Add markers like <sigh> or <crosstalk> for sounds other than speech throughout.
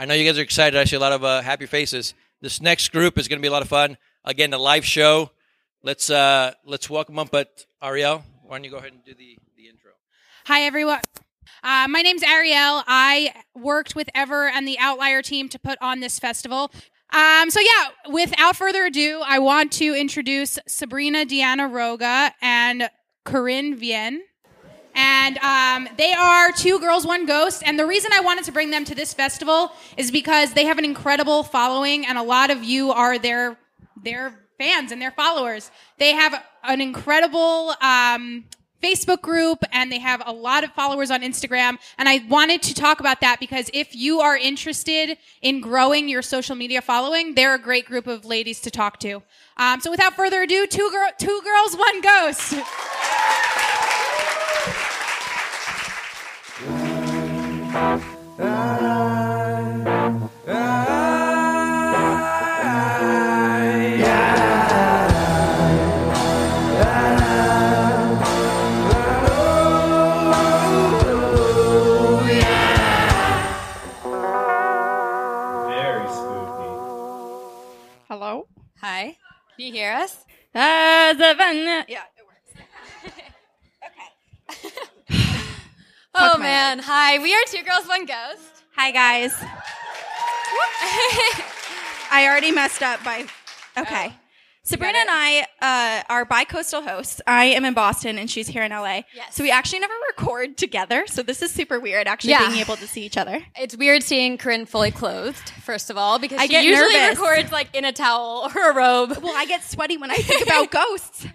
I know you guys are excited. I see a lot of uh, happy faces. This next group is going to be a lot of fun. Again, the live show. Let's uh, let's welcome up. But Ariel, why don't you go ahead and do the the intro? Hi, everyone. Uh, my name's Ariel. I worked with Ever and the Outlier team to put on this festival. Um, so yeah, without further ado, I want to introduce Sabrina Diana Roga and Corinne Vien. And um, they are two girls, one ghost. And the reason I wanted to bring them to this festival is because they have an incredible following, and a lot of you are their their fans and their followers. They have an incredible um, Facebook group and they have a lot of followers on Instagram. And I wanted to talk about that because if you are interested in growing your social media following, they're a great group of ladies to talk to. Um, so without further ado, two, girl, two girls, one ghost. <laughs> Hello? Hi. Can you hear us? Savannah. Yeah, it works. <laughs> <laughs> Oh man. Hi. We are two girls, one ghost. Hi, guys. <laughs> I already messed up by. Okay. Sabrina and I uh, are bi-coastal hosts. I am in Boston and she's here in LA. Yes. So we actually never record together. So this is super weird, actually Yeah. being able to see each other. It's weird seeing Corinne fully clothed, first of all, because I she usually nervous. records like in a towel <laughs> or a robe. Well, I get sweaty when I think about <laughs> ghosts.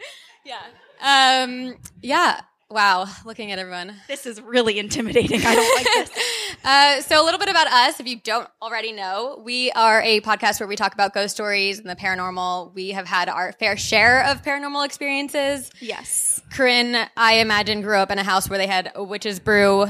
Yeah. Um. Yeah. Wow. Looking at everyone. This is really intimidating. I don't like this. <laughs> Uh, so a little bit about us, if you don't already know, we are a podcast where we talk about ghost stories and the paranormal. We have had our fair share of paranormal experiences. Yes. Corinne, I imagine, grew up in a house where they had a witch's brew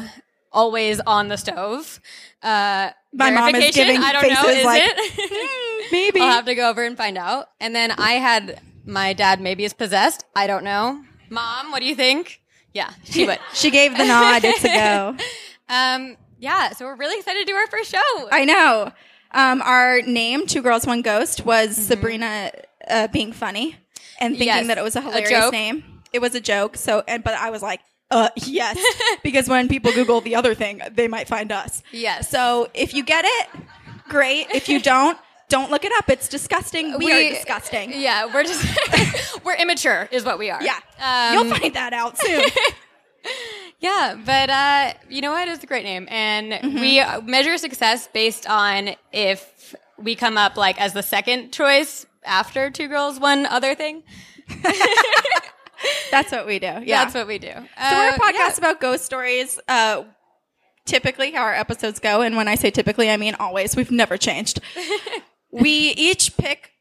always on the stove. Uh, My mom is giving I don't know. Is like, it? Maybe. I'll have to go over and find out. And then I had my dad maybe is possessed. I don't know. Mom, what do you think? Yeah, she would. <laughs> she gave the nod. It's a go. <laughs> um, yeah, so we're really excited to do our first show. I know. Um, our name, Two Girls, One Ghost, was Mm-hmm. Sabrina uh, being funny and thinking Yes. that it was a A hilarious joke. name. It was a joke. So, and but I was like, uh, yes, <laughs> because when people Google the other thing, they might find us. Yes. So if you get it, great. If you don't, don't look it up. It's disgusting. We, are disgusting. <laughs> Yeah, we're just <laughs> we're immature, is what we are. Yeah. Um, You'll find that out soon. <laughs> Yeah, but uh, you know what? It's a great name, and Mm-hmm. we uh, measure success based on if we come up like as the second choice after two girls, one other thing. That's what we do. Yeah. That's what we do. So we're a Uh, podcast yeah. about ghost stories. Uh, typically, how our episodes go, and when I say typically, I mean always. We've never changed. We each pick,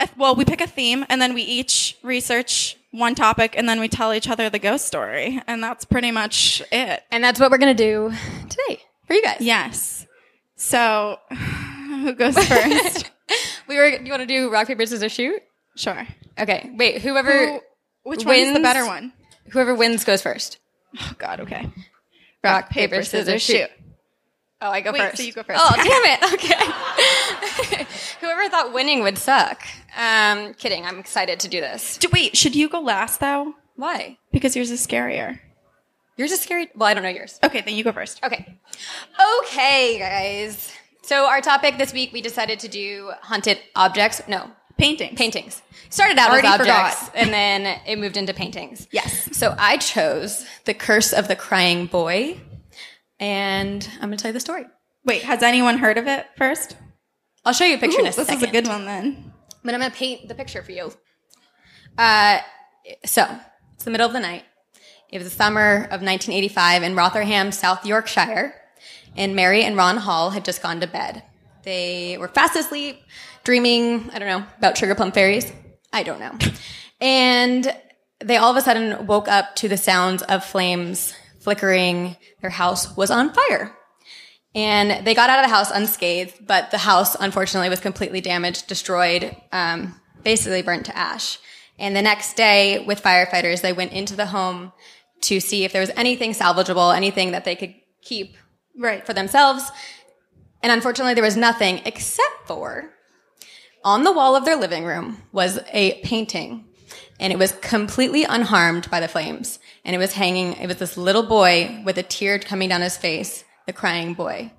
a, well, we pick a theme, and then we each research one topic, and then we tell each other the ghost story, and that's pretty much it. and that's what we're gonna do today for you guys. Yes. So, who goes first? <laughs> We were. You want to do rock paper scissors shoot? sure. Okay. Wait. Whoever Who, which one is the better one? whoever wins goes first. Oh God. Okay. Rock, paper, scissors, shoot. Oh, I go Wait, first. so you go first. Oh, damn it. <laughs> Okay. <laughs> Whoever thought winning would suck. Um, kidding. I'm excited to do this. Do, wait, should you go last though? Why? Because yours is scarier. Yours is scary. Well, I don't know yours. Okay, then you go first. Okay. Okay, guys. So our topic this week, we decided to do haunted objects. No, paintings. paintings. Started out Already as objects, forgot. and then it moved into paintings. Yes. So I chose the Curse of the Crying Boy, and I'm going to tell you the story. Wait, has anyone heard of it first? I'll show you a picture in a Ooh, this second. is a good one then. But I'm going to paint the picture for you. Uh, so it's the middle of the night. It was the summer of 1985 in Rotherham, South Yorkshire, and Mary and Ron Hall had just gone to bed. They were fast asleep, dreaming, I don't know, about sugar plum fairies. I don't know. And they all of a sudden woke up to the sounds of flames flickering. Their house was on fire. And they got out of the house unscathed, but the house, unfortunately, was completely damaged, destroyed, um, basically burnt to ash. And the next day, with firefighters, they went into the home to see if there was anything salvageable, anything that they could keep Right. for themselves. And unfortunately, there was nothing except for on the wall of their living room was a painting. And it was completely unharmed by the flames. And it was hanging, it was this little boy with a tear coming down his face, the crying boy.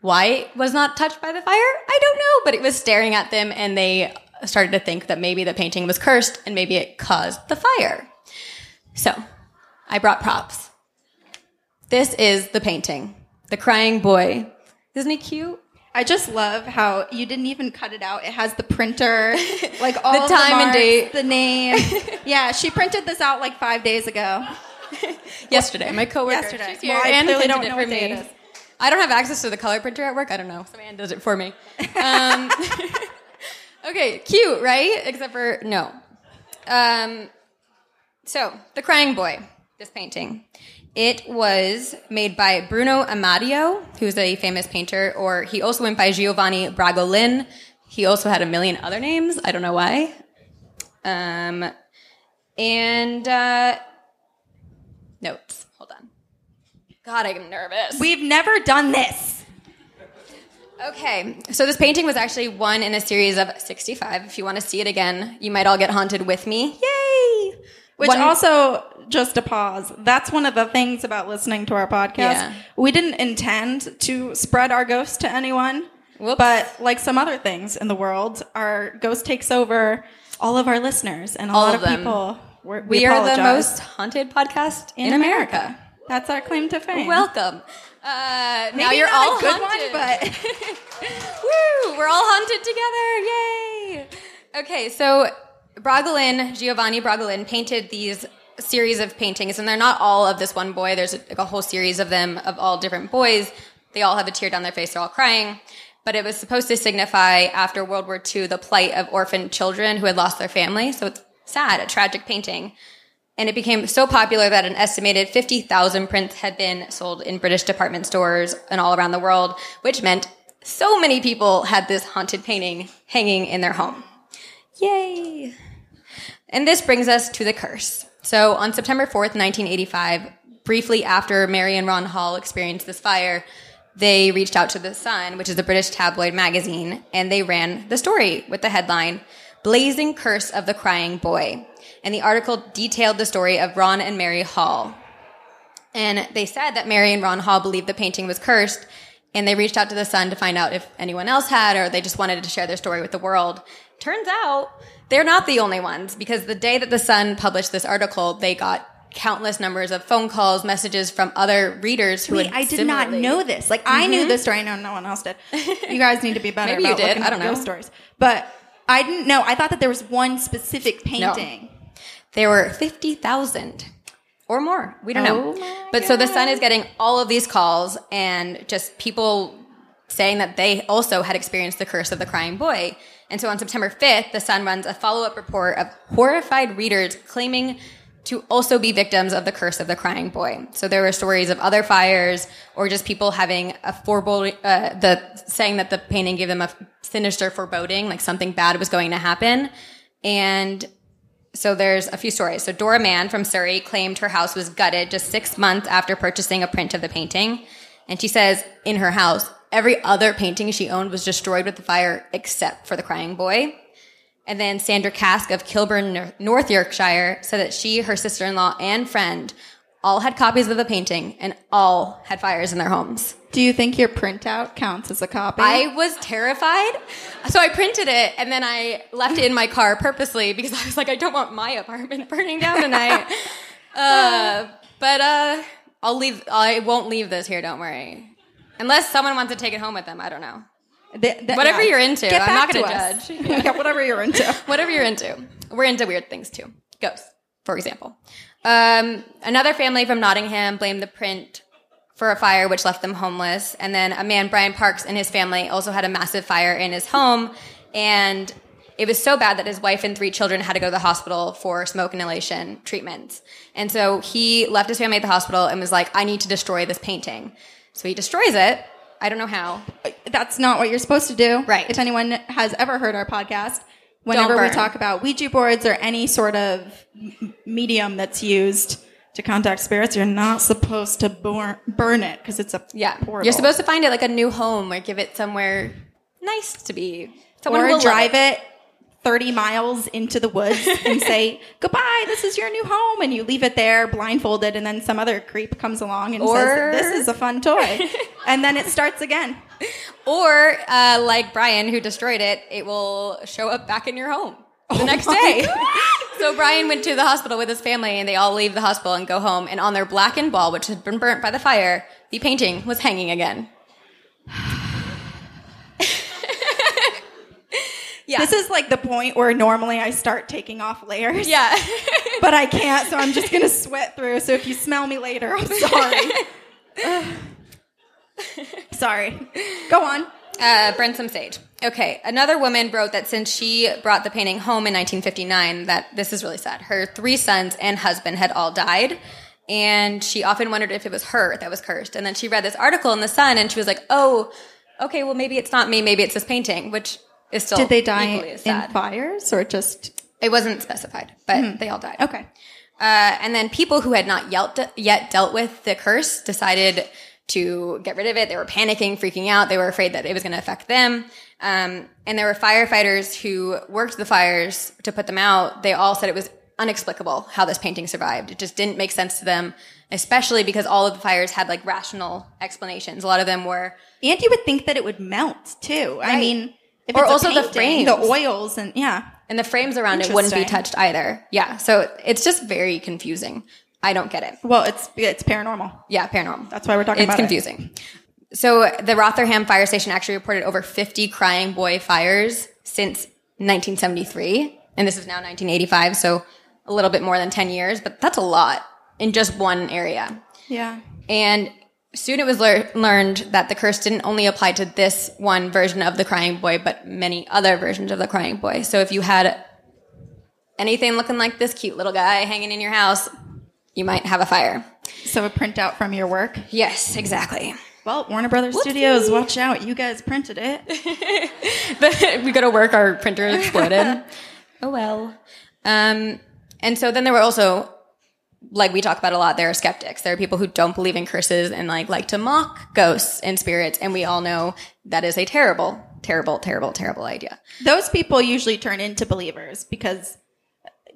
Why it was not touched by the fire? I don't know, but it was staring at them and they started to think that maybe the painting was cursed and maybe it caused the fire. So I brought props. This is the painting, the crying boy. Isn't he cute? I just love how you didn't even cut it out. It has the printer, <laughs> like all the time and marks, date. the name. <laughs> yeah, she printed this out like five days ago. <laughs> Yesterday, my coworker. Yesterday. She's here Well, I and clearly don't know what day me. it is. I don't have access to the color printer at work. I don't know. Man does it for me. Um, okay, cute, right? Except for no. Um, so the crying boy. This painting. It was made by Bruno Amadio, who's a famous painter, or he also went by Giovanni Bragolin. He also had a million other names. I don't know why. Um, and uh, notes. Hold on. God, I'm nervous. We've never done this. Okay, so this painting was actually one in a series of 65. If you want to see it again, you might all get haunted with me. Yay! Which One- also, just a pause. That's one of the things about listening to our podcast. Yeah. We didn't intend to spread our ghost to anyone. Whoops. But like some other things in the world, our ghost takes over all of our listeners and a All lot of them. people. We're, we we are the most haunted podcast in, in America. America. That's our claim to fame. Welcome. Uh, now you're all a good haunted. one, but <laughs> Woo! We're all haunted together. Yay! Okay, so Bragolin, Giovanni Bragolin, painted these series of paintings, and they're not all of this one boy. There's like a whole series of them of all different boys. They all have a tear down their face. They're all crying. But it was supposed to signify after World War II the plight of orphaned children who had lost their family. So it's sad, a tragic painting. And it became so popular that an estimated 50,000 prints had been sold in British department stores and all around the world, which meant so many people had this haunted painting hanging in their home. Yay! And this brings us to the curse. So on September 4th, 1985, briefly after Mary and Ron Hall experienced this fire, they reached out to The Sun, which is a British tabloid magazine, and they ran the story with the headline, Blazing Curse of the Crying Boy. And the article detailed the story of Ron and Mary Hall. And they said that Mary and Ron Hall believed the painting was cursed, and they reached out to the Sun to find out if anyone else had, or they just wanted to share their story with the world. Turns out they're not the only ones, because the day that the Sun published this article, they got countless numbers of phone calls, messages from other readers who Wait, I did not know this. Like I knew mm-hmm. this story. I know no one else did. You guys need to be better <laughs> Maybe you about did. looking I up don't know. stories. But I didn't know. I thought that there was one specific painting. There were 50,000 or more. We don't Oh know. But so the Sun is getting all of these calls and just people saying that they also had experienced the curse of the crying boy. And so on September 5th, the Sun runs a follow up report of horrified readers claiming to also be victims of the curse of the crying boy. So there were stories of other fires or just people having a foreboding, uh, the saying that the painting gave them a sinister foreboding, like something bad was going to happen. And so there's a few stories. So Dora Mann from Surrey claimed her house was gutted just six months after purchasing a print of the painting. And she says in her house, every other painting she owned was destroyed with the fire except for the crying boy. And then Sandra Cask of Kilburn, North Yorkshire said that she, her sister-in-law, and friend all had copies of the painting and all had fires in their homes. Do you think your printout counts as a copy? I was terrified. So I printed it and then I left it in my car purposely because I was like, I don't want my apartment <laughs> burning down tonight. <laughs> uh, but uh, I'll leave. I won't leave this here. Don't worry. Unless someone wants to take it home with them. I don't know. Th- th- Whatever you're into, Get I'm not gonna us. judge. <laughs> yeah, whatever you're into. <laughs> Whatever you're into. We're into weird things too. Ghosts, for example. Um, another family from Nottingham blamed the print for a fire which left them homeless. And then a man, Brian Parks, and his family also had a massive fire in his home. And it was so bad that his wife and three children had to go to the hospital for smoke inhalation treatments. And so he left his family at the hospital and was like, I need to destroy this painting. So he destroys it. I don't know how. That's not what you're supposed to do. Right. If anyone has ever heard our podcast, whenever we talk about Ouija boards or any sort of m- medium that's used to contact spirits, you're not supposed to burn, burn it because it's a Yeah. portal. You're supposed to find it like a new home or give it somewhere nice to be. Someone or drive love it 30 miles into the woods and say, <laughs> goodbye, this is your new home. And you leave it there blindfolded. And then some other creep comes along and Or- says, this is a fun toy. <laughs> and then it starts again. Or uh, like Brian, who destroyed it, it will show up back in your home the next day. <laughs> so Brian went to the hospital with his family, and they all leave the hospital and go home. And on their blackened wall, which had been burnt by the fire, the painting was hanging again. Yeah. This is like the point where normally I start taking off layers. yeah. <laughs> But I can't, so I'm just going to sweat through. So if you smell me later, I'm <laughs> sorry. Sorry. Go on. Uh, burn some sage. Okay, another woman wrote that since she brought the painting home in 1959, that this is really sad. Her three sons and husband had all died, and she often wondered if it was her that was cursed. And then she read this article in the Sun, and she was like, "Oh, okay, well maybe it's not me, maybe it's this painting," which is still Did they die in fires or just. It wasn't specified, but they all died. Okay. Uh, and then people who had not yet, yet dealt with the curse decided to get rid of it. They were panicking, freaking out. They were afraid that it was going to affect them. Um, and there were firefighters who worked the fires to put them out. They all said it was inexplicable how this painting survived. It just didn't make sense to them, especially because all of the fires had like rational explanations. A lot of them were And you would think that it would melt too. I mean, if Or also the painting, the frames. oils and yeah. and the frames around it wouldn't be touched either. Yeah. So it's just very confusing. I don't get it. Well, it's it's paranormal. Yeah, paranormal. That's why we're talking it's about it. It's confusing. So the Rotherham fire station actually reported over 50 crying boy fires since 1973, and this is now 1985, so a little bit more than 10 years, but that's a lot in just one area. Yeah. And soon it was lear- learned that the curse didn't only apply to this one version of the crying boy, but many other versions of the crying boy. So if you had anything looking like this cute little guy hanging in your house, you might have a fire. So a printout from your work. Yes, exactly. Well, Warner Brothers Studios, watch out! You guys printed it. <laughs> we go to work, our printer exploded. <laughs> oh well. Um, and so then there were also, like we talk about a lot, there are skeptics. There are people who don't believe in curses and like like to mock ghosts and spirits, and we all know that is a terrible, terrible, terrible, terrible idea. Those people usually turn into believers because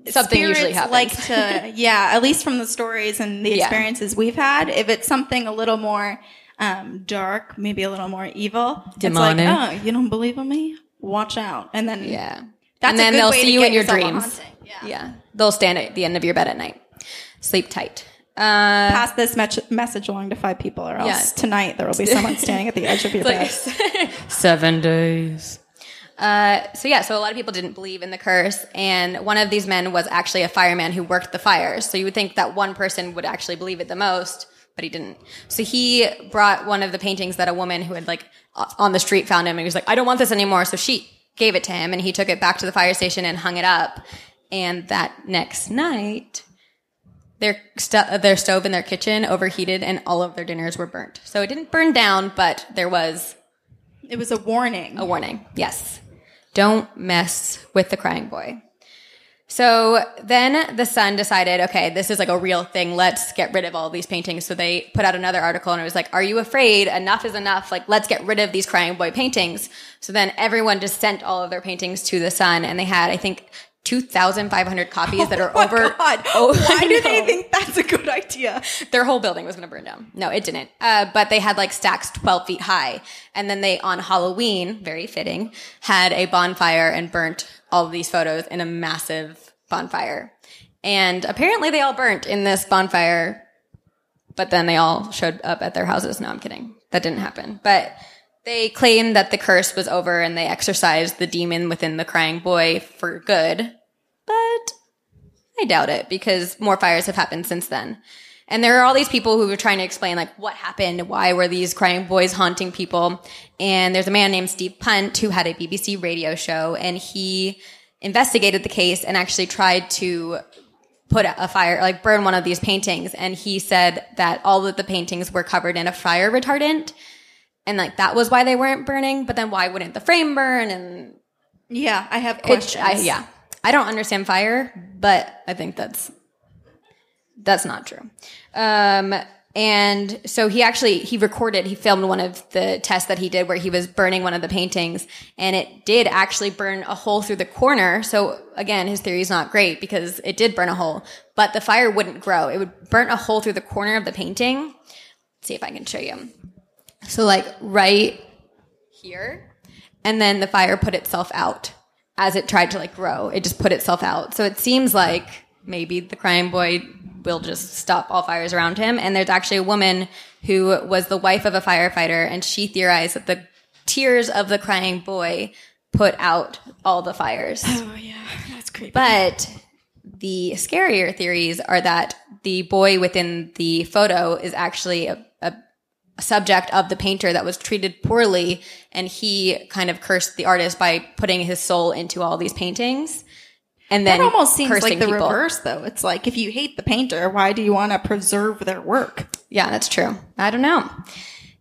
Something usually spirits happens. like to, <laughs> yeah, at least from the stories and the Yeah. experiences we've had. If it's something a little more um, dark, maybe a little more evil, Demonic. it's like, oh, you don't believe in me? Watch out! And then Yeah. that's and then a good they'll way see to you get in your dreams. Yeah. Yeah. They'll stand at the end of your bed at night. Sleep tight. Uh, Pass this mech- message along to five people, or else Yeah. tonight there will be someone <laughs> standing at the edge of your bed. <laughs> seven days. Uh, so yeah, so a lot of people didn't believe in the curse, and one of these men was actually a fireman who worked the fires. So you would think that one person would actually believe it the most, but he didn't. So he brought one of the paintings that a woman who had like on the street found him, and he was like, "I don't want this anymore." So she gave it to him, and he took it back to the fire station and hung it up. And that next night, their sto- their stove in their kitchen overheated, and all of their dinners were burnt. So it didn't burn down, but there was It was a warning. a warning. Yes. Don't mess with the crying boy. So then the Sun decided, okay, this is like a real thing. Let's get rid of all these paintings. So they put out another article and it was like, are you afraid? Enough is enough. Like, let's get rid of these crying boy paintings. So then everyone just sent all of their paintings to the Sun and they had, I think, 2,500 copies that are Oh my over. God. <laughs> Oh, Why do they think that's a good idea? their whole building was going to burn down. No, it didn't. Uh, but they had like stacks 12 feet high. And then they, on Halloween, very fitting, had a bonfire and burnt all of these photos in a massive bonfire. And apparently they all burnt in this bonfire, but then they all showed up at their houses. No, I'm kidding. That didn't happen. But they claimed that the curse was over and they exorcised the demon within the crying boy for good. But I doubt it because more fires have happened since then. And there are all these people who were trying to explain like what happened, why were these crying boys haunting people? And there's a man named Steve Punt who had a BBC radio show and he investigated the case and actually tried to put a fire, like burn one of these paintings. And he said that all of the paintings were covered in a fire retardant. And like that was why they weren't burning, but then why wouldn't the frame burn? And Yeah, I have questions. I, yeah, I don't understand fire, but I think that's That's not true. Um, and so he actually he recorded he filmed one of the tests that he did where he was burning one of the paintings and it did actually burn a hole through the corner so again his theory is not great because it did burn a hole but the fire wouldn't grow it would burn a hole through the corner of the painting Let's see if i can show you so like right here and then the fire put itself out as it tried to like grow. It just put itself out. So it seems like maybe the crying boy will just stop all fires around him. And there's actually a woman who was the wife of a firefighter and she theorized that the tears of the crying boy put out all the fires. Oh yeah, that's creepy. but the scarier theories are that the boy within the photo is actually a, a, a subject of the painter that was treated poorly, and he kind of cursed the artist by putting his soul into all these paintings. And then that almost seems like the people. reverse, though. It's like if you hate the painter, why do you want to preserve their work? Yeah, that's true. I don't know.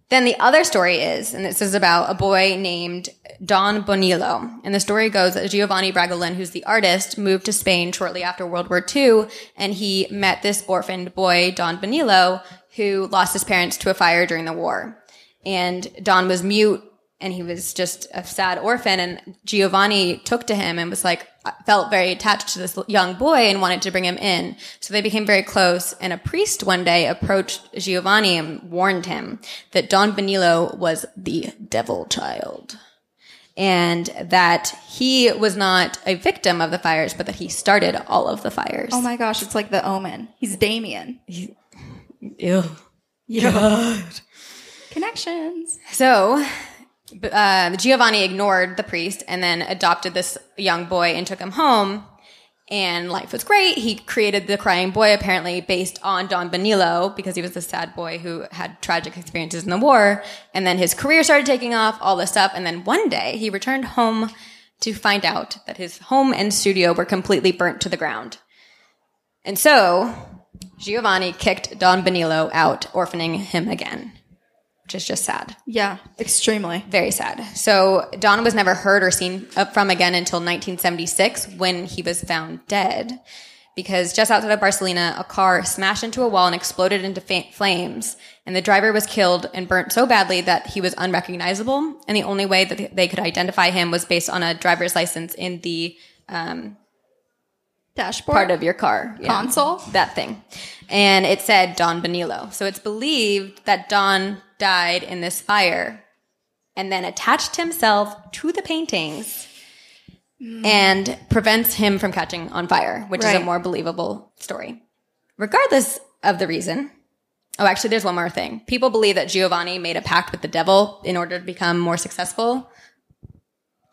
Then the other story is, and this is about a boy named Don Bonillo. And the story goes that Giovanni Bragolin, who's the artist, moved to Spain shortly after World War II, and he met this orphaned boy, Don Bonillo, who lost his parents to a fire during the war. And Don was mute and he was just a sad orphan and Giovanni took to him and was like uh, felt very attached to this young boy and wanted to bring him in. So they became very close and a priest one day approached Giovanni and warned him that Don Benilo was the devil child. And that he was not a victim of the fires, but that he started all of the fires. Oh my gosh, it's like the Omen. He's Damien. Ew. Connections. So, uh, Giovanni ignored the priest and then adopted this young boy and took him home. And life was great. He created the crying boy apparently based on Don Benilo because he was the sad boy who had tragic experiences in the war. And then his career started taking off, all this stuff. And then one day he returned home to find out that his home and studio were completely burnt to the ground. And so Giovanni kicked Don Benilo out, orphaning him again, which is just sad. Yeah, extremely. Very sad. So Don was never heard or seen from again until 1976 when he was found dead. Because just outside of Barcelona, a car smashed into a wall and exploded into fa- flames. And the driver was killed and burnt so badly that he was unrecognizable. And the only way that they could identify him was based on a driver's license in the um, Dashboard. part of your car. Yeah. Console? That thing. And it said Don Benilo. So it's believed that Don died in this fire and then attached himself to the paintings hmm. and prevents him from catching on fire, which is a more believable story. Regardless of the reason. Oh, actually, there's one more thing. People believe that Giovanni made a pact with the devil in order to become more successful.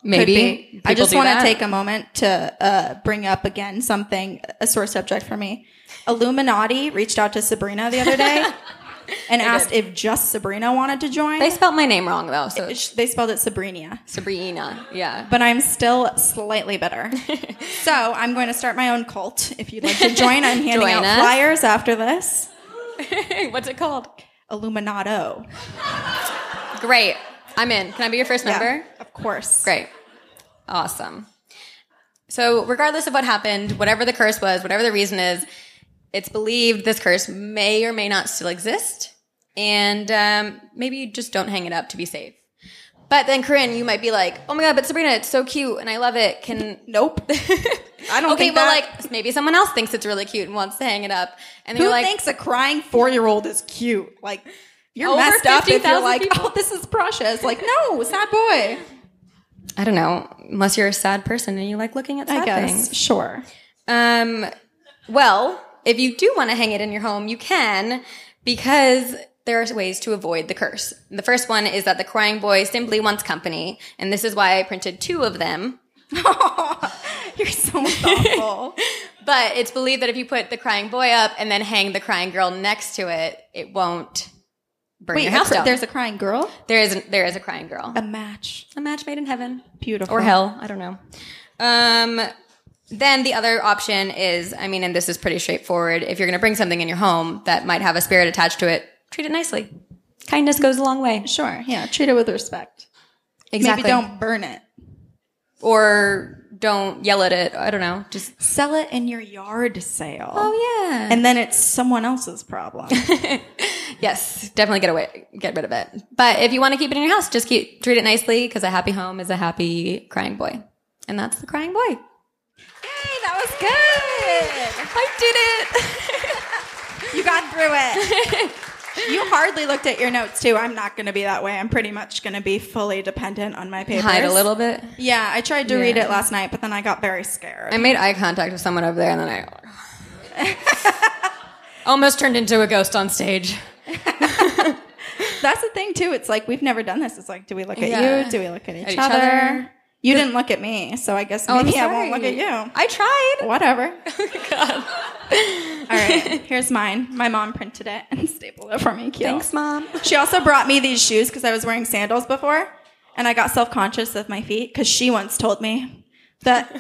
Maybe. I just want to take a moment to uh, bring up again something, a sore subject for me. Illuminati reached out to Sabrina the other day <laughs> and asked if just Sabrina wanted to join. They spelled my name wrong though, so Sh- they spelled it Sabrina, Sabrina. Yeah. but I'm still slightly bitter. <laughs> so I'm going to start my own cult. If you'd like to join, I'm <laughs> handing Join out us. flyers after this. What's it called? Illuminato. Great. I'm in. Can I be your first member? Yeah, of course. Great. Awesome. So, regardless of what happened, whatever the curse was, whatever the reason is, it's believed this curse may or may not still exist. And um, maybe you just don't hang it up to be safe. But then, Corinne, you might be like, oh my God, but Sabrina, it's so cute and I love it. Can. <laughs> Nope. I don't <laughs> okay, well, that- like, maybe someone else thinks it's really cute and wants to hang it up. And Who you're like, thinks a crying four year old is cute? Like, you're Over messed up if you're like, people. oh, this is precious. Like, no, sad boy. I don't know, unless you're a sad person and you like looking at sad I guess. things. Sure. Um, well, if you do want to hang it in your home, you can because there are ways to avoid the curse. The first one is that the crying boy simply wants company, and this is why I printed two of them. <laughs> You're so thoughtful. <laughs> But it's believed that if you put the crying boy up and then hang the crying girl next to it, it won't burn Wait, your a house down. there's a crying girl? there is there is a crying girl, A match. a match made in heaven. Beautiful. or hell. I don't know. Um, then the other option is, I mean, and this is pretty straightforward. If you're going to bring something in your home that might have a spirit attached to it, treat it nicely. Kindness goes a long way. Sure. Yeah. Treat it with respect. Exactly. Maybe don't burn it. Or don't yell at it. I don't know. Just Sell it in your yard sale. oh yeah. And then it's someone else's problem. <laughs> yes, definitely get away, get rid of it. But if you want to keep it in your house, just keep treat it nicely because a happy home is a happy crying boy, and that's the crying boy. Yay, that was good. I did it. You got through it. <laughs> You hardly looked at your notes too. I'm not going to be that way. I'm pretty much going to be fully dependent on my papers. Hide a little bit. Yeah, I tried to read it last night, but then I got very scared. I made eye contact with someone over there, and then I <laughs> almost turned into a ghost on stage. <laughs> That's the thing too. It's like we've never done this. It's like, do we look at Yeah. you? Do we look at each, each other? other. You didn't look at me, so I guess Oh, maybe I won't look at you. I tried. Whatever. <laughs> Oh God. <laughs> All right, here's mine. My mom printed it and stapled it for me. Cute. Thanks, mom. She also brought me these shoes because I was wearing sandals before, and I got self conscious of my feet because she once told me that.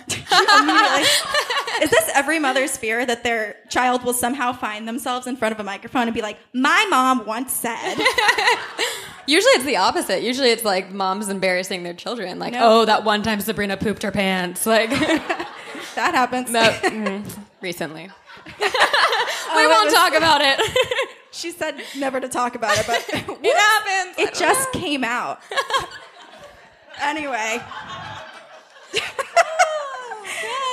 Is this every mother's fear that their child will somehow find themselves in front of a microphone and be like, "My mom once said." <laughs> Usually it's the opposite. Usually it's like moms embarrassing their children. Like, No. oh, that one time Sabrina pooped her pants. Like, <laughs> that happens. that, mm, recently. <laughs> we it won't was- talk about it. She said never to talk about it, but it happens. it just came out. anyway.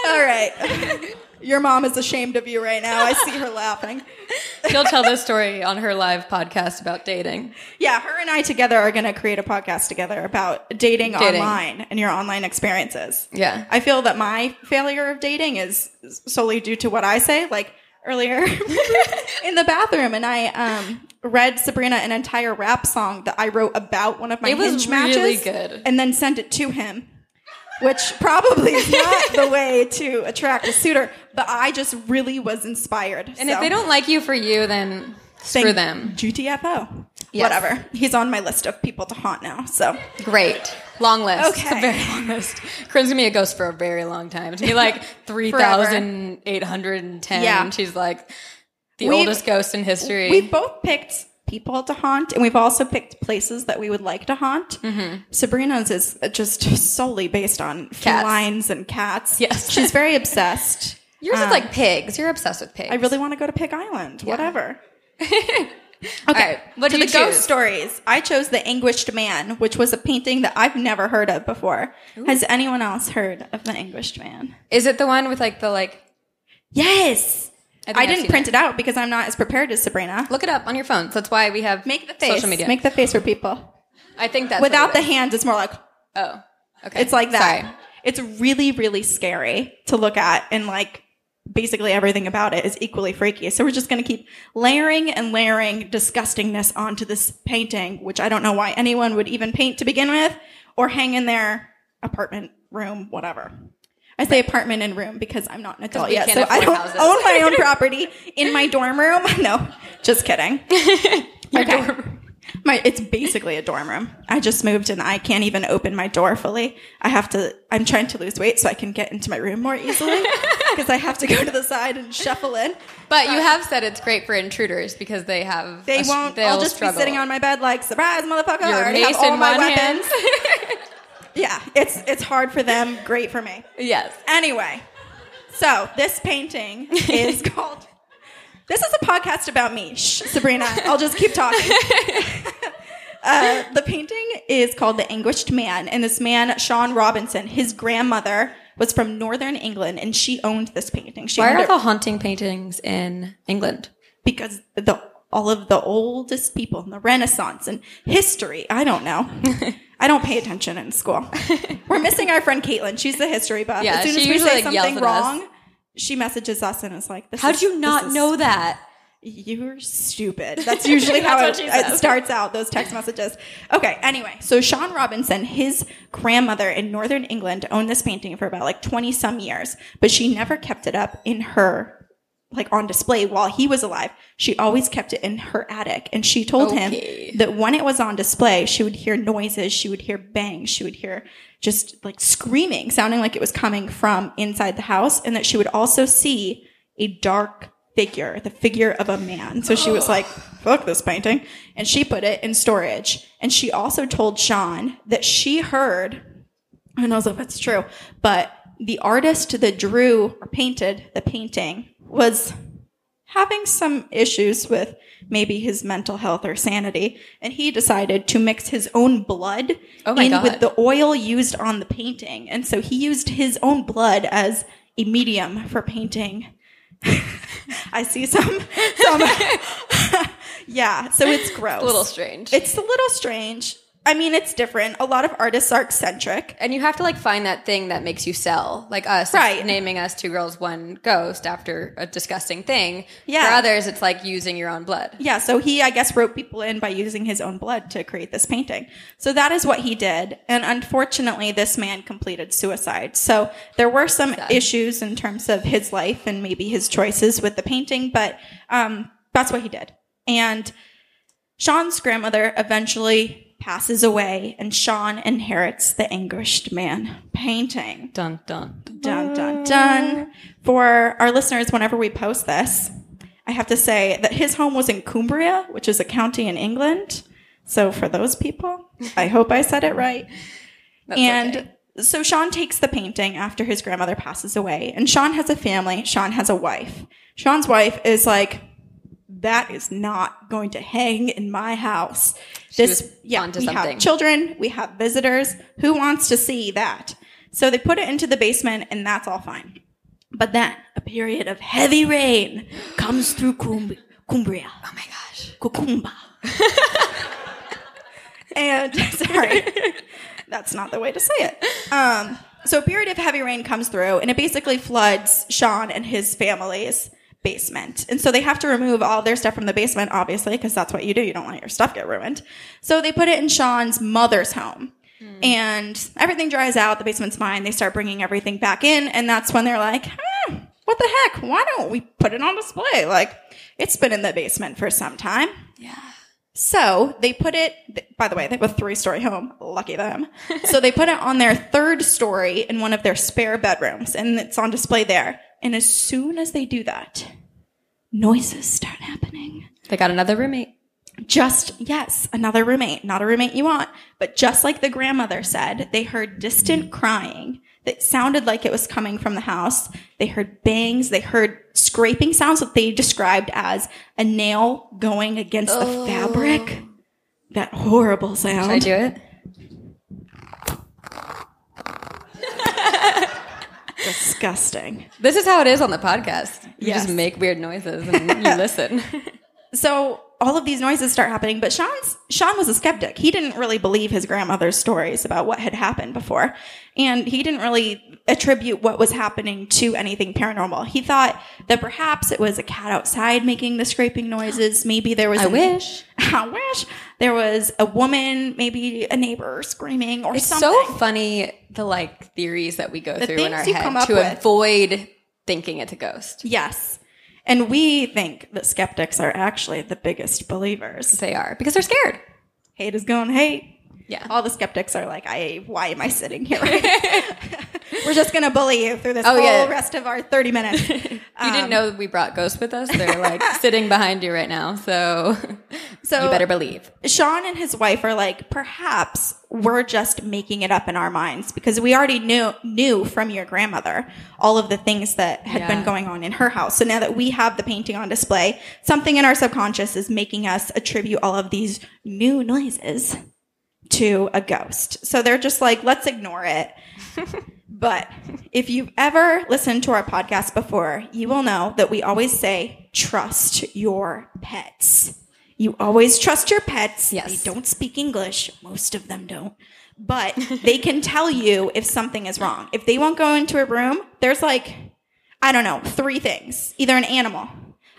All right. Your mom is ashamed of you right now. I see her laughing. She'll tell this story on her live podcast about dating. Yeah, her and I together are going to create a podcast together about dating, Dating. online and your online experiences. Yeah. I feel that my failure of dating is solely due to what I say. Like earlier <laughs> in the bathroom, and I um, read Sabrina an entire rap song that I wrote about one of my It was hinge matches, really good. and then sent it to him. Which probably is not the way to attract a suitor, but I just really was inspired. And if they don't like you for you, then screw them. GTFO. Yes. Whatever. He's on my list of people to haunt now. So Great. Long list. It's Okay. a very <laughs> long list. Corinne's gonna be a ghost for a very long time. It's gonna be like <laughs> 3,810. Yeah. She's like the We've- oldest ghost in history. we've both picked people to haunt, and we've also picked places that we would like to haunt. Mm-hmm. Sabrina's is just solely based on Cats. felines and cats. Yes. she's very <laughs> obsessed. Yours is Um, like pigs. You're obsessed with pigs. I really want to go to Pig Island. Whatever. <laughs> All right. What did the you ghost choose? stories, I chose the Anguished Man, which was a painting that I've never heard of before. Has anyone else heard of the Anguished Man? Is it the one with like the like? Yes. I I, didn't print it. it out because I'm not as prepared as Sabrina. Look it up on your phones. That's why we have Make the face. social media. Make the face for people. I think that's Without the is. hands, it's more like Oh, okay. It's like that. Sorry. It's really, really scary to look at, and like basically everything about it is equally freaky. So we're just going to keep layering and layering disgustingness onto this painting, which I don't know why anyone would even paint to begin with or hang in their apartment room, whatever. I say apartment and room because I'm not an adult oh, yet, so I don't houses. own my own <laughs> property in my dorm room. <laughs> No, just kidding. <laughs> okay. My it's basically a dorm room. I just moved and I can't even open my door fully. I have to I'm trying to lose weight so I can get into my room more easily because I have to go to the side and shuffle in. But you uh, have said it's great for intruders because they have. They a- won't they'll I'll just struggle. be sitting on my bed like surprise motherfucker. I your already have all my one weapons. Yeah, it's it's hard for them, great for me. yes. Anyway, so this painting is <laughs> called. This is a podcast about me, Shh, Sabrina. I'll just keep talking. <laughs> uh, the painting is called The Anguished Man, and this man, Sean Robinson, his grandmother was from Northern England, and she owned this painting. She Why owned are it the haunting paintings in England? because the all of the oldest people in the Renaissance and history. I don't know. <laughs> I don't pay attention in school. <laughs> We're missing our friend Caitlin. She's the history buff. Yeah, as soon she as we usually, say like, something at us. wrong, she messages us and is like, this How'd is- you not know that? You're stupid. That's usually <laughs> how it, it starts out, those text messages. Okay, anyway, so Sean Robinson, his grandmother in Northern England owned this painting for about like 20 some years, but she never kept it up in her, like on display while he was alive. She always kept it in her attic. And she told Okay. him that when it was on display, she would hear noises, she would hear bangs, she would hear just like screaming, sounding like it was coming from inside the house, and that she would also see a dark figure, the figure of a man. So she was like, <sighs> fuck this painting. And she put it in storage. And she also told Sean that she heard, who knows if it's true, but the artist that drew or painted the painting was having some issues with maybe his mental health or sanity, and he decided to mix his own blood Oh in God. with the oil used on the painting. And so he used his own blood as a medium for painting. <laughs> I see some, some, <laughs> <laughs> yeah. So it's gross. A little strange. It's a little strange. I mean, it's different. A lot of artists are eccentric. and you have to like find that thing that makes you sell. Like us, Right. naming us two girls, one ghost after a disgusting thing. Yeah. For others, it's like using your own blood. Yeah, so he, I guess, wrote people in by using his own blood to create this painting. So that is what he did. And unfortunately, this man completed suicide. So there were some issues in terms of his life and maybe his choices with the painting, but um, that's what he did. And Sean's grandmother eventually passes away, and Sean inherits the anguished man painting. Dun dun. Dun dun dun. For our listeners, whenever we post this, I have to say that his home was in Cumbria, which is a county in England. So for those people, I hope I said it right. <laughs> That's and okay. so Sean takes the painting after his grandmother passes away, and Sean has a family. Sean has a wife. Sean's wife is like, that is not going to hang in my house. This, yeah, we something. have children, we have visitors. Who wants to see that? So they put it into the basement, and that's all fine. But then a period of heavy rain comes through Cum- Cumbria. Oh my gosh. Cucumba. <laughs> and <laughs> sorry, that's not the way to say it. Um, so a period of heavy rain comes through, and it basically floods Sean and his family's basement. And so they have to remove all their stuff from the basement, obviously, because that's what you do. You don't want your stuff get ruined. So they put it in Sean's mother's home. And everything dries out. The basement's fine. They start bringing everything back in. And that's when they're like, hmm, what the heck? Why don't we put it on display? Like, it's been in the basement for some time. Yeah. So they put it, by the way, they have a three story home. Lucky them. <laughs> so they put it on their third story in one of their spare bedrooms and it's on display there. And as soon as they do that, noises start happening. They got another roommate. Just, yes, another roommate, not a roommate you want. But just like the grandmother said, they heard distant crying that sounded like it was coming from the house. They heard bangs. They heard scraping sounds that they described as a nail going against the oh. fabric. That horrible sound. Should I do it? Disgusting. This is how it is on the podcast. You Yes. just make weird noises and you <laughs> listen. So all of these noises start happening, but Sean's Sean was a skeptic. He didn't really believe his grandmother's stories about what had happened before. And he didn't really attribute what was happening to anything paranormal. He thought that perhaps it was a cat outside making the scraping noises. Maybe there was I wish. <laughs> I wish there was a woman, maybe a neighbor screaming or It's something. It's so funny the like theories that we go The through in our head to with. avoid thinking it's a ghost. Yes. And we think that skeptics are actually the biggest believers. They are because they're scared. Hate is going hate. Yeah. All the skeptics are like, I why am I sitting here? <laughs> <laughs> We're just gonna bully you through this Oh, whole yeah. rest of our 30 minutes. <laughs> you didn't know we brought ghosts with us. They're like sitting behind you right now, so So you better believe. Sean and his wife are like, perhaps we're just making it up in our minds because we already knew knew from your grandmother all of the things that had been going on in her house. So now that we have the painting on display, something in our subconscious is making us attribute all of these new noises to a ghost. So they're just like, let's ignore it. <laughs> but if you've ever listened to our podcast before, you will know that we always say, trust your pets. You always trust your pets. Yes. They don't speak English. Most of them don't. But they can <laughs> tell you if something is wrong. If they won't go into a room, there's like, I don't know, three things. Either an animal,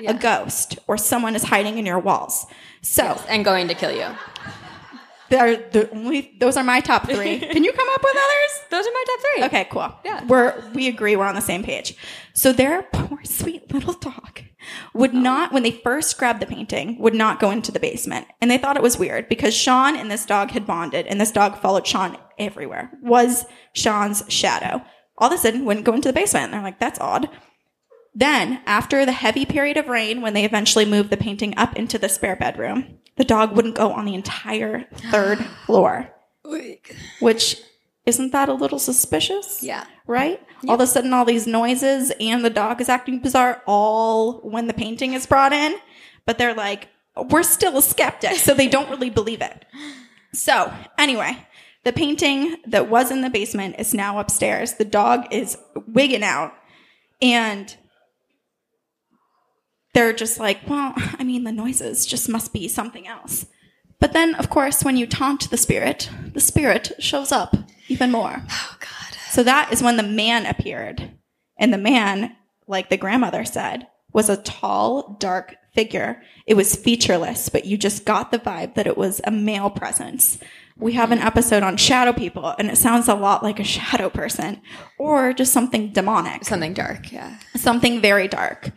a ghost, or someone is hiding in your walls. So And going to kill you. They're the only those are my top <laughs> three. Can you come up with others? Those are my top three. Okay, cool. Yeah. We're we agree we're on the same page. So their poor sweet little dog would Oh. not when they first grabbed the painting, would not go into the basement. And they thought it was weird because Sean and this dog had bonded and this dog followed Sean everywhere. Was Sean's shadow. All of a sudden wouldn't go into the basement. And they're like, that's odd. Then, after the heavy period of rain, when they eventually moved the painting up into the spare bedroom, the dog wouldn't go on the entire third <gasps> floor which isn't that a little suspicious? Yeah. Right? All of a sudden, all these noises and the dog is acting bizarre, all when the painting is brought in. But they're like, we're still a skeptic, so they don't really believe it. So, anyway, the painting that was in the basement is now upstairs. The dog is wigging out. And they're just like, well, I mean, the noises just must be something else. But then, of course, when you taunt the spirit, the spirit shows up even more. Oh God. So that is when the man appeared. And the man, like the grandmother said, was a tall, dark figure. It was featureless, but you just got the vibe that it was a male presence. We have an episode on shadow people, and it sounds a lot like a shadow person or just something demonic Something dark. Yeah. something very dark.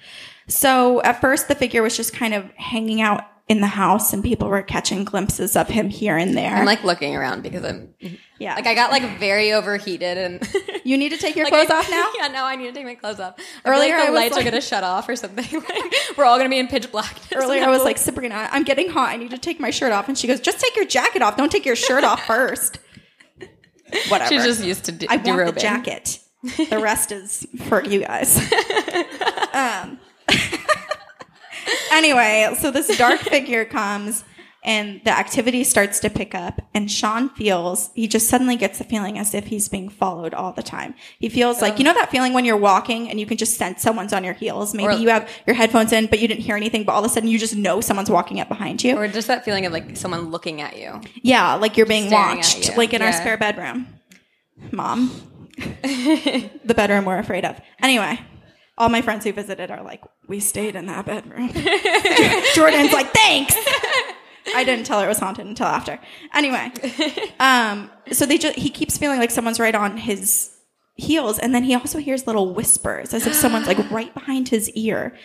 So at first, the figure was just kind of hanging out in the house, and people were catching glimpses of him here and there. I'm like looking around because I'm <laughs> yeah, like I got like very overheated and you need to take your <laughs> Like, clothes I- off now. <laughs> yeah, now I need to take my clothes off. Earlier, like the lights like- are gonna shut off or something. Like, we're all gonna be in pitch blackness. Earlier, I was like, Sabrina, I'm getting hot. I need to take my shirt off, and she goes, "Just take your jacket off. Don't take your shirt off first. Whatever. she's just used to d- I want the jacket. The rest is for you guys. um, <laughs> anyway, so this dark figure comes and the activity starts to pick up and Sean feels he just suddenly gets the feeling as if he's being followed all the time. He feels like you know that feeling when you're walking and you can just sense someone's on your heels. Maybe Or- you have your headphones in but you didn't hear anything but all of a sudden you just know someone's walking up behind you. Or just that feeling of like someone looking at you. Yeah, like you're being watched, you. like in our spare bedroom. Mom, <laughs> the bedroom we're afraid of. Anyway, all my friends who visited are like, we stayed in that bedroom. <laughs> Jordan's like, thanks. I didn't tell her it was haunted until after. Anyway, um, so they just he keeps feeling like someone's right on his heels, and then he also hears little whispers as if someone's like <gasps> right behind his ear,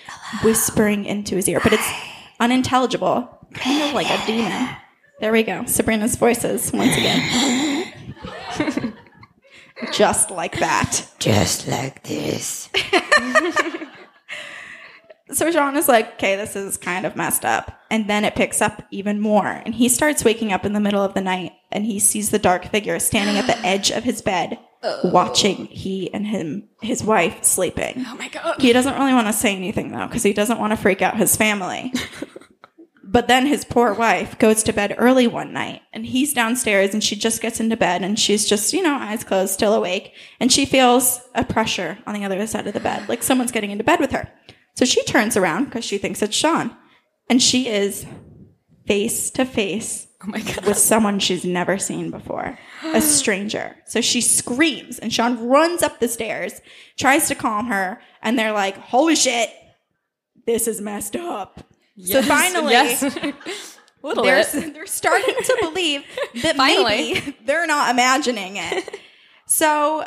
whispering into his ear, but it's unintelligible, kind of like a demon. There we go. Sabrina's voices once again. Just like that. Just like this. <laughs> So Sean is like, okay, this is kind of messed up. And then it picks up even more. And he starts waking up in the middle of the night and he sees the dark figure standing at the <gasps> edge of his bed, oh. watching he and him, his wife sleeping. Oh my god. He doesn't really want to say anything though, because he doesn't want to freak out his family. <laughs> but then his poor wife goes to bed early one night and he's downstairs and she just gets into bed and she's just, you know, eyes closed, still awake. And she feels a pressure on the other side of the bed, like someone's getting into bed with her. So she turns around because she thinks it's Sean. And she is face to face Oh with someone she's never seen before, a <gasps> stranger. So she screams, and Sean runs up the stairs, tries to calm her, and they're like, "Holy shit, this is messed up." So Yes, finally, yes. <laughs> Little they're, bit. they're starting to believe that Finally. maybe <laughs> they're not imagining it. <laughs> So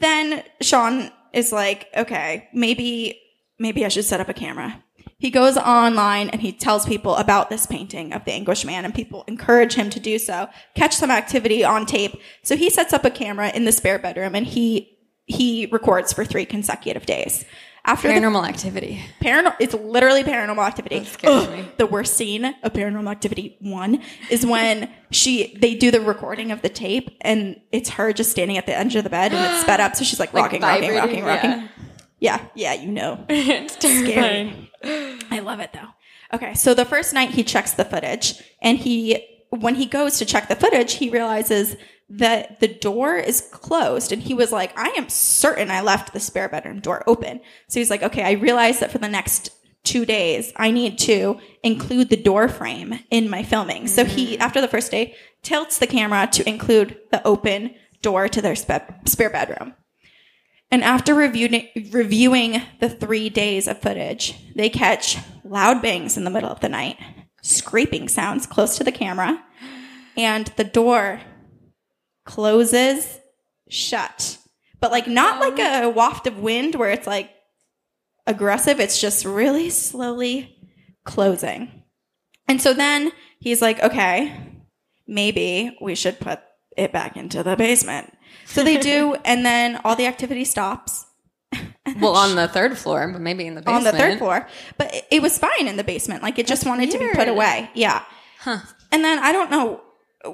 then Sean is like, okay, maybe maybe I should set up a camera. He goes online and he tells people about this painting of the English man and people encourage him to do so, catch some activity on tape. So he sets up a camera in the spare bedroom and he he records for 3 consecutive days. After the Paranormal activity. Paranormal. It's literally paranormal activity. Ugh. me. The worst scene of Paranormal Activity one is when she they do the recording of the tape and it's her just standing at the edge of the bed and it's <gasps> sped up, so she's like rocking, rocking, rocking, rocking. Yeah, yeah, you know. <laughs> it's terrifying. I love it though. Okay, so the first night he checks the footage, and he, when he goes to check the footage, he realizes that the door is closed, and he was like, "I am certain I left the spare bedroom door open." So he's like, "Okay, I realize that for the next two days, I need to include the door frame in my filming." So he, mm-hmm. after the first day, tilts the camera to include the open door to their spe- spare bedroom. And after reviewing, reviewing the three days of footage, they catch loud bangs in the middle of the night, scraping sounds close to the camera, and the door closes shut. But like not like a oh. waft of wind where it's like aggressive, it's just really slowly closing. And so then he's like, okay, maybe we should put it back into the basement. So they do, <laughs> and then all the activity stops Well, on the third floor, but maybe in the basement. on the third floor. But it, it was fine in the basement. Like it just wanted to be put away. Yeah. Huh. And then I don't know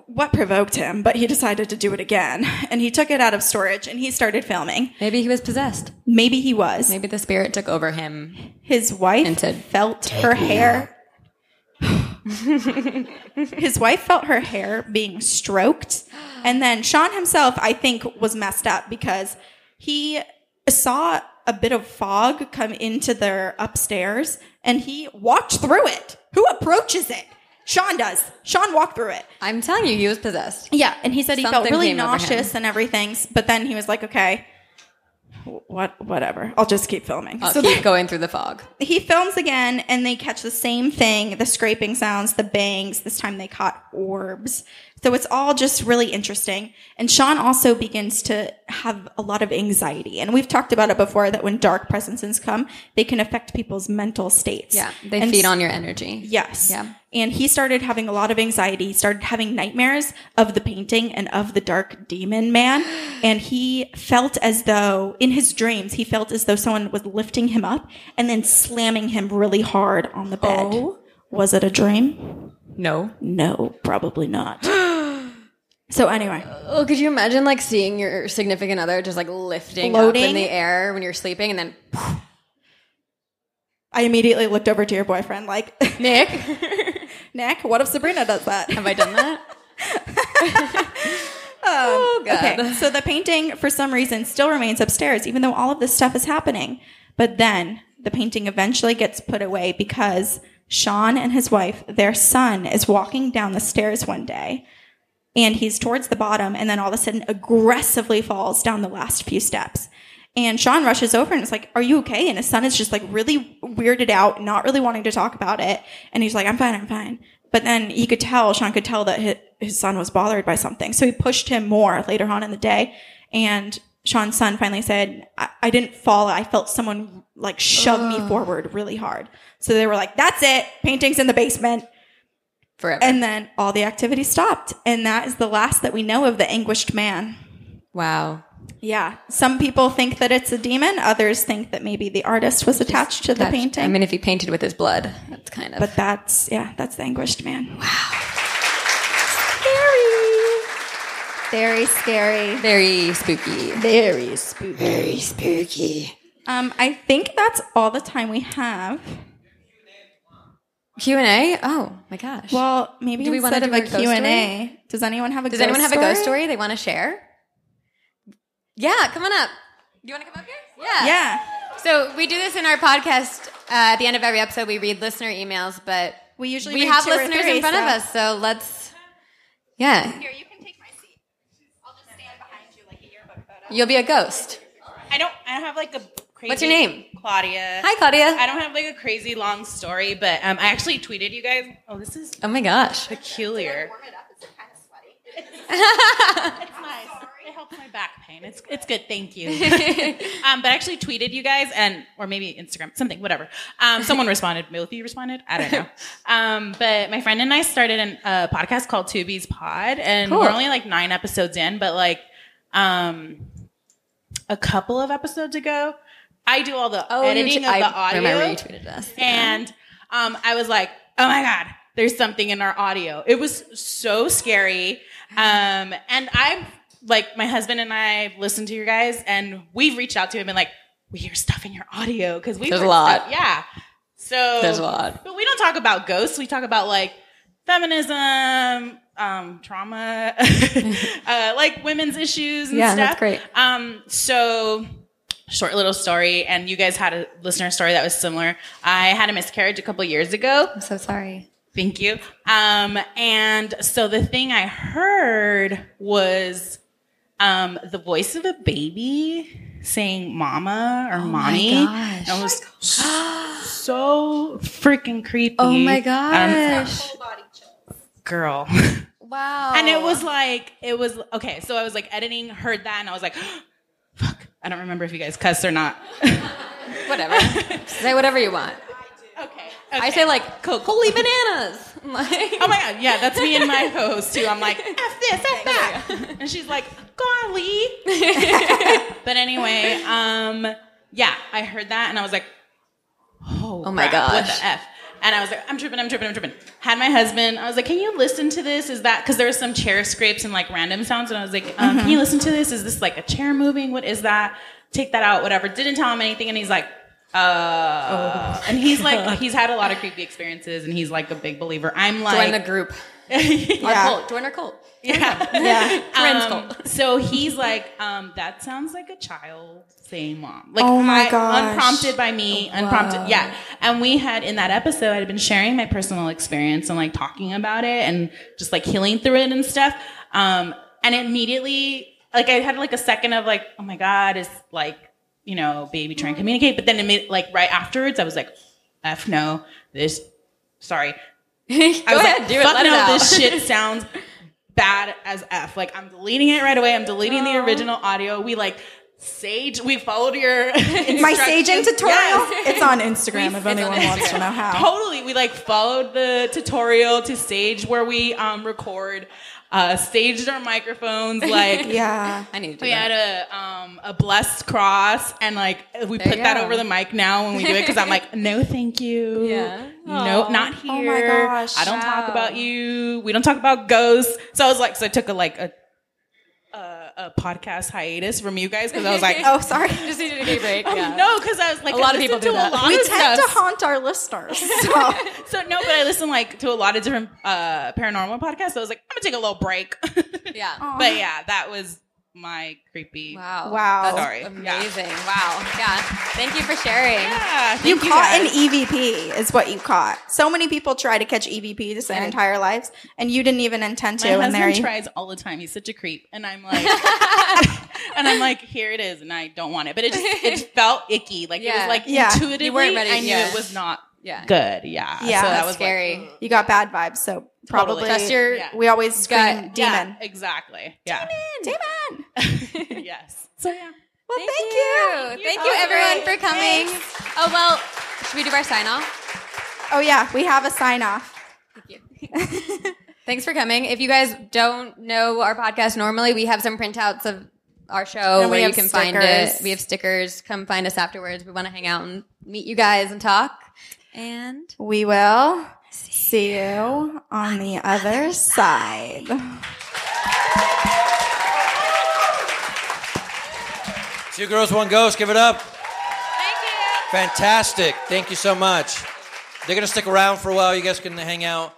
what provoked him, but he decided to do it again. And he took it out of storage and he started filming. Maybe he was possessed. Maybe he was. Maybe the spirit took over him. His wife felt her hair. <laughs> His wife felt her hair being stroked. And then Sean himself, I think, was messed up because he saw a bit of fog come into their upstairs and he walked through it. Who approaches it? Sean does. Sean walked through it. I'm telling you, he was possessed. Yeah, and he said he felt really nauseous and everything, but then he was like, "Okay, what, whatever. I'll just keep filming." I'll so keep going through the fog. he films again, and they catch the same thing: the scraping sounds, the bangs. This time they caught orbs. So it's all just really interesting. And Sean also begins to have a lot of anxiety, and we've talked about it before that when dark presences come, they can affect people's mental states. Yeah, they And feed on your energy. Yes. Yeah. And he started having a lot of anxiety, He started having nightmares of the painting and of the dark demon man. <gasps> And he felt as though, in his dreams, he felt as though someone was lifting him up and then slamming him really hard on the bed. Oh. Was it a dream? No. No, probably not. <gasps> so, anyway, Oh, could you imagine like seeing your significant other just like lifting up Floating? in the air when you're sleeping and then I immediately looked over to your boyfriend, like, <laughs> Nick, <laughs> Nick, what if Sabrina does that? have I done that? <laughs> Um, oh god. Okay, so the painting, for some reason, still remains upstairs, even though all of this stuff is happening. But then the painting eventually gets put away because Sean and his wife, their son, is walking down the stairs one day and he's towards the bottom and then all of a sudden aggressively falls down the last few steps. And Sean rushes over and is like, Are you okay? And his son is just like really weirded out, not really wanting to talk about it. And he's like, I'm fine, I'm fine. But then he could tell, Sean could tell that his, his son was bothered by something. So he pushed him more later on in the day. And Sean's son finally said, I, I didn't fall. I felt someone like shove me forward really hard. So they were like, That's it. Painting's in the basement. Forever. And then all the activity stopped. And that is the last that we know of the anguished man. wow. Yeah. Some people think that it's a demon. Others think that maybe the artist was attached to the painting. I mean, if he painted with his blood, that's kind of. but that's, yeah, that's the anguished man. Wow. Scary. Very scary. very spooky. Very spooky. Very spooky. Um, I think that's all the time we have. Q and A. Oh my gosh. Well, maybe Do we wanna instead of do a Q&A, does anyone have a Does ghost anyone have story? a ghost story they want to share? Yeah, come on up. Do you want to come up here? Yeah. Yeah. So we do this in our podcast. Uh, at the end of every episode, we read listener emails, but We usually we read have two or listeners three, in front of us. So let's. Yeah, Here, you can take my seat. I'll just stand behind you like a yearbook photo. you'll be a ghost. I don't. I don't have like a crazy. What's your name? Claudia. Hi, Claudia. I don't have like a crazy long story, but um, I actually tweeted you guys. Oh, this is Oh my gosh. peculiar. It's <laughs> nice. It helps my back pain. It's it's good. Thank you. <laughs> <laughs> um, but I actually tweeted you guys, and or maybe Instagram, something, whatever. Um, someone responded. Milty responded. I don't know. Um, but my friend and I started an- a podcast called Tubi's Pod, and Cool. we're only like nine episodes in, but like, um, a couple of episodes ago, I do all the Oh, editing of I the audio. remember you tweeted us. And um, I was like, oh my God, there's something in our audio. It was so scary. Um, and I'm like, my husband and I listened to you guys, and we've reached out to him and like, we hear stuff in your audio because we There's a lot. yeah. So There's a lot. but we don't talk about ghosts. We talk about like feminism, um, trauma, <laughs> uh, like women's issues and Yeah, stuff. that's great. Um, so short little story, and you guys had a listener story that was similar. I had a miscarriage a couple years ago. I'm so sorry. Thank you. Um, and so the thing I heard was um, the voice of a baby saying "mama" or Oh my "mommy." gosh. And it was <gasps> so freaking creepy. Oh my gosh. girl. Wow. and it was like it was okay. So I was like editing, heard that, and I was like, <gasps> "Fuck!" I don't remember if you guys cuss or not. <laughs> whatever. Say whatever you want. okay, I say like, holy bananas. <laughs> Like, Oh my god, yeah, that's me and my <laughs> host too. I'm like, F this, F that. And she's like, golly. but anyway, um, yeah, I heard that and I was like, oh, Oh my crap, What gosh. the F? And I was like, I'm tripping, I'm tripping, I'm tripping. Had my husband, I was like, can you listen to this? Is that, because there was some chair scrapes and like random sounds. And I was like, um, can you listen to this? Is this like a chair moving? What is that? Take that out, whatever. Didn't tell him anything. And he's like, uh, and he's like, <laughs> he's had a lot of creepy experiences and he's like a big believer. I'm like, Join the group. <laughs> Yeah. Our cult. Join our cult. <laughs> yeah. Yeah. <laughs> Friends Um, cult. so he's like, um, that sounds like a child saying mom. Like Oh my gosh. unprompted by me, unprompted. Yeah. And we had in that episode, I had been sharing my personal experience and like talking about it and just like healing through it and stuff. Um, and immediately, like I had like a second of like, oh my God, is like, you know, baby trying to communicate. But then it made, like right afterwards, I was like, F no, this, sorry. <laughs> Go I was ahead, like, do it. fuck Let it no, out. this shit <laughs> sounds bad as F. Like, I'm deleting it right away. I'm deleting the original audio. We like sage, we followed your <laughs> My saging tutorial. Yes. It's on Instagram if anyone wants to know how. Totally. We like followed the tutorial to sage where we um record, uh saged our microphones, like <laughs> Yeah. I need to do we that. had a um a blessed cross and like we There put that go. over the mic now when we do it because I'm like, <laughs> no thank you. Yeah. No, Aw. not here. Oh my gosh. I don't talk about you. We don't talk about ghosts. So I was like, so I took a like a a, a podcast hiatus from you guys because I was like, <laughs> Oh, sorry. <laughs> Just needed a break. <laughs> Yeah. no, because I was like, A lot I of people do to that. A lot We of tend to haunt our listeners. So. So no, but I listened like to a lot of different uh paranormal podcasts. So I was like, I'm gonna take a little break. Yeah. but yeah, that was my creepy. Wow. Wow. Sorry. Amazing. Wow. Yeah. Thank you for sharing. Yeah, You thank you caught guys. an EVP, is what you caught. So many people try to catch EVPs their Yeah. entire lives, and you didn't even intend to. My and there husband tries all the time. He's such a creep, and I'm <laughs> like, <laughs> and I'm like, here it is, and I don't want it, but it just it <laughs> felt icky. Like it was like Yeah. You intuitively, weren't ready, I knew yeah. it was not Yeah. good. Yeah, Yeah. so that was scary. Like, You got bad vibes, so probably Trust your Yeah. we always scream gut. demon. yeah, exactly. Yeah. Demon. Demon. <laughs> yes. So yeah. Well, Thank, thank, you. Thank you, That everyone, great. for coming. Oh, well, should we do our sign off? Oh yeah, we have a sign off. Thank you. <laughs> Thanks for coming. If you guys don't know our podcast normally, we have some printouts of our show And we where you have can find it. We have stickers. Come find us afterwards. We want to hang out and meet you guys and talk. And We will see you on the other side. Two girls, one ghost. Give it up. Thank you. Fantastic. Thank you so much. They're gonna stick around for a while. You guys can hang out.